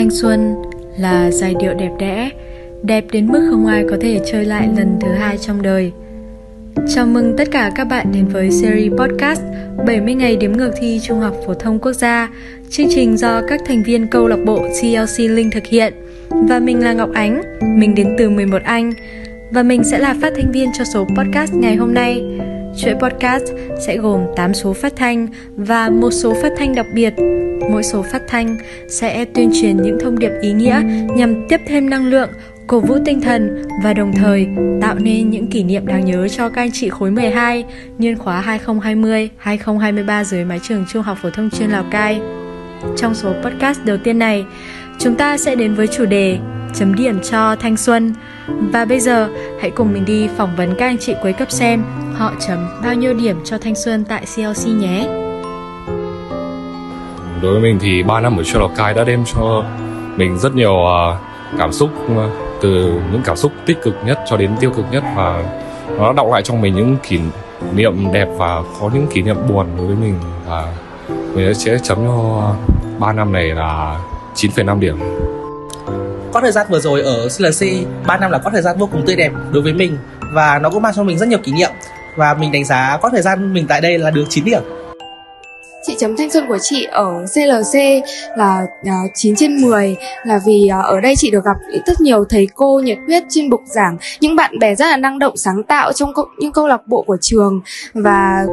Thanh xuân là giai điệu đẹp đẽ, đẹp đến mức không ai có thể chơi lại lần thứ hai trong đời. Chào mừng tất cả các bạn đến với series podcast 70 ngày đếm ngược thi Trung học phổ thông quốc gia, chương trình do các thành viên câu lạc bộ CLC Linh thực hiện. Và mình là Ngọc Ánh, mình đến từ 11 Anh và mình sẽ là phát thanh viên cho số podcast ngày hôm nay. Chuỗi podcast sẽ gồm 8 số phát thanh và một số phát thanh đặc biệt. Mỗi số phát thanh sẽ tuyên truyền những thông điệp ý nghĩa nhằm tiếp thêm năng lượng, cổ vũ tinh thần và đồng thời tạo nên những kỷ niệm đáng nhớ cho các anh chị khối 12 niên khóa 2020-2023 dưới mái trường Trung học phổ thông chuyên Lào Cai. Trong số podcast đầu tiên này, chúng ta sẽ đến với chủ đề chấm điểm cho thanh xuân. Và bây giờ, hãy cùng mình đi phỏng vấn các anh chị cuối cấp xem họ chấm bao nhiêu điểm cho thanh xuân tại CLC nhé. Đối với mình thì 3 năm ở Lào Cai đã đem cho mình rất nhiều uh, cảm xúc uh, từ những cảm xúc tích cực nhất cho đến tiêu cực nhất và nó đọng lại trong mình những kỷ niệm đẹp và có những kỷ niệm buồn đối với mình. Và mình sẽ chấm cho 3 năm này là 9,5 điểm. Có thời gian vừa rồi ở CLC 3 năm là có thời gian vô cùng tươi đẹp đối với mình và nó cũng mang cho mình rất nhiều kỷ niệm và mình đánh giá có thời gian mình tại đây là được 9 điểm Chị chấm thanh xuân của chị ở CLC là à, uh, 9 trên 10 là vì uh, ở đây chị được gặp rất nhiều thầy cô nhiệt huyết trên bục giảng, những bạn bè rất là năng động sáng tạo trong câu, những câu lạc bộ của trường và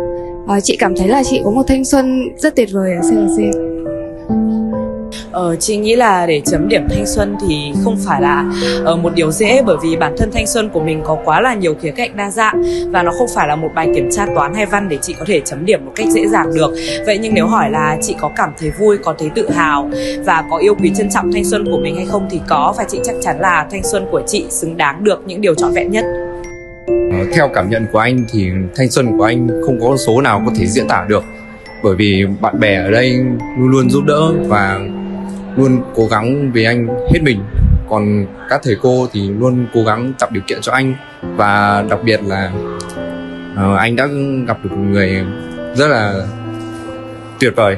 uh, chị cảm thấy là chị có một thanh xuân rất tuyệt vời ở CLC. Ờ, chị nghĩ là để chấm điểm thanh xuân thì không phải là uh, một điều dễ bởi vì bản thân thanh xuân của mình có quá là nhiều khía cạnh đa dạng và nó không phải là một bài kiểm tra toán hay văn để chị có thể chấm điểm một cách dễ dàng được. Vậy nhưng nếu hỏi là chị có cảm thấy vui có thấy tự hào và có yêu quý trân trọng thanh xuân của mình hay không thì có và chị chắc chắn là thanh xuân của chị xứng đáng được những điều trọn vẹn nhất. Ờ, theo cảm nhận của anh thì thanh xuân của anh không có số nào có thể diễn tả được bởi vì bạn bè ở đây luôn luôn giúp đỡ và luôn cố gắng vì anh hết mình. Còn các thầy cô thì luôn cố gắng tạo điều kiện cho anh. Và đặc biệt là uh, anh đã gặp được một người rất là tuyệt vời.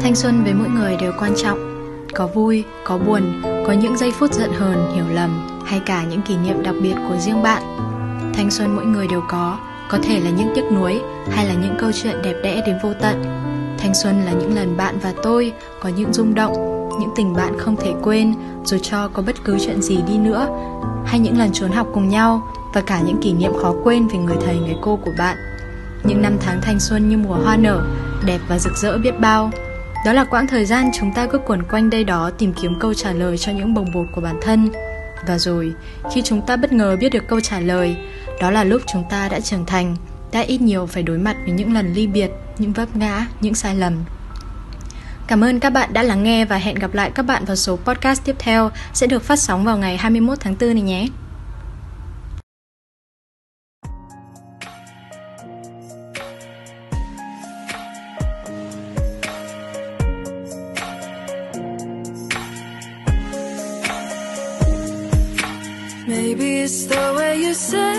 Thanh xuân với mỗi người đều quan trọng. Có vui có buồn có những giây phút giận hờn hiểu lầm hay cả những kỷ niệm đặc biệt của riêng bạn. Thanh xuân mỗi người đều có có thể là những tiếc nuối hay là những câu chuyện đẹp đẽ đến vô tận. Thanh xuân là những lần bạn và tôi có những rung động, những tình bạn không thể quên dù cho có bất cứ chuyện gì đi nữa, hay những lần trốn học cùng nhau và cả những kỷ niệm khó quên về người thầy người cô của bạn. Những năm tháng thanh xuân như mùa hoa nở, đẹp và rực rỡ biết bao. Đó là quãng thời gian chúng ta cứ quẩn quanh đây đó tìm kiếm câu trả lời cho những bồng bột của bản thân. Và rồi, khi chúng ta bất ngờ biết được câu trả lời, đó là lúc chúng ta đã trưởng thành, đã ít nhiều phải đối mặt với những lần ly biệt, những vấp ngã, những sai lầm. Cảm ơn các bạn đã lắng nghe và hẹn gặp lại các bạn vào số podcast tiếp theo sẽ được phát sóng vào ngày 21 tháng 4 này nhé. Maybe it's the way you say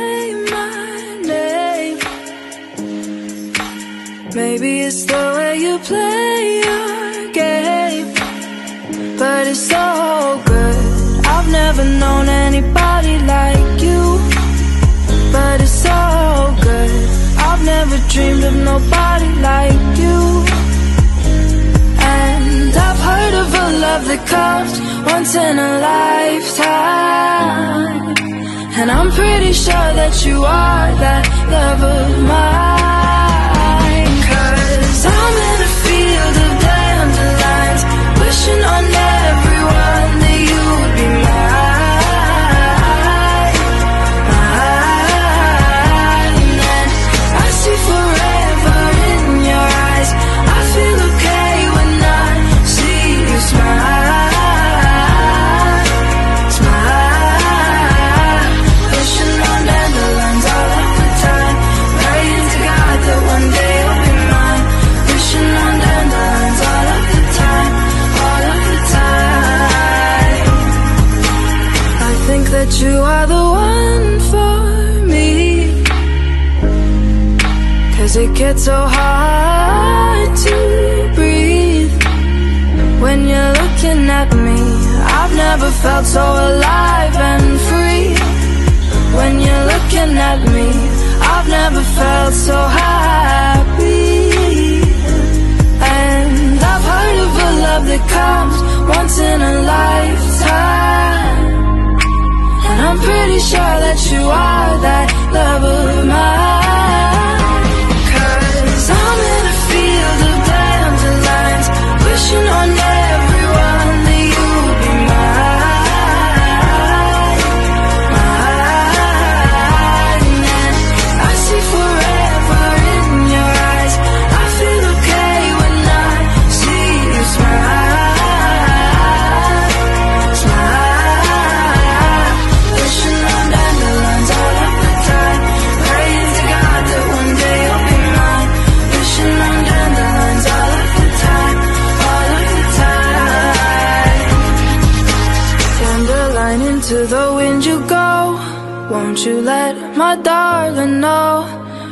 play your game But it's so good. I've never known anybody like you But it's so good. I've never dreamed of nobody like you. And I've heard of a love that comes once in a lifetime. And I'm pretty sure that you are that love of mine it gets so hard to breathe When you're looking at me, I've never felt so alive and free. When you're looking at me, I've never felt so happy. And I've heard of a love that comes once in a lifetime. And I'm pretty sure that you are that love of mine.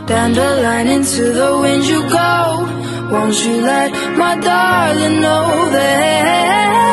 Dandelion into the wind you go. Won't you let my darling know that?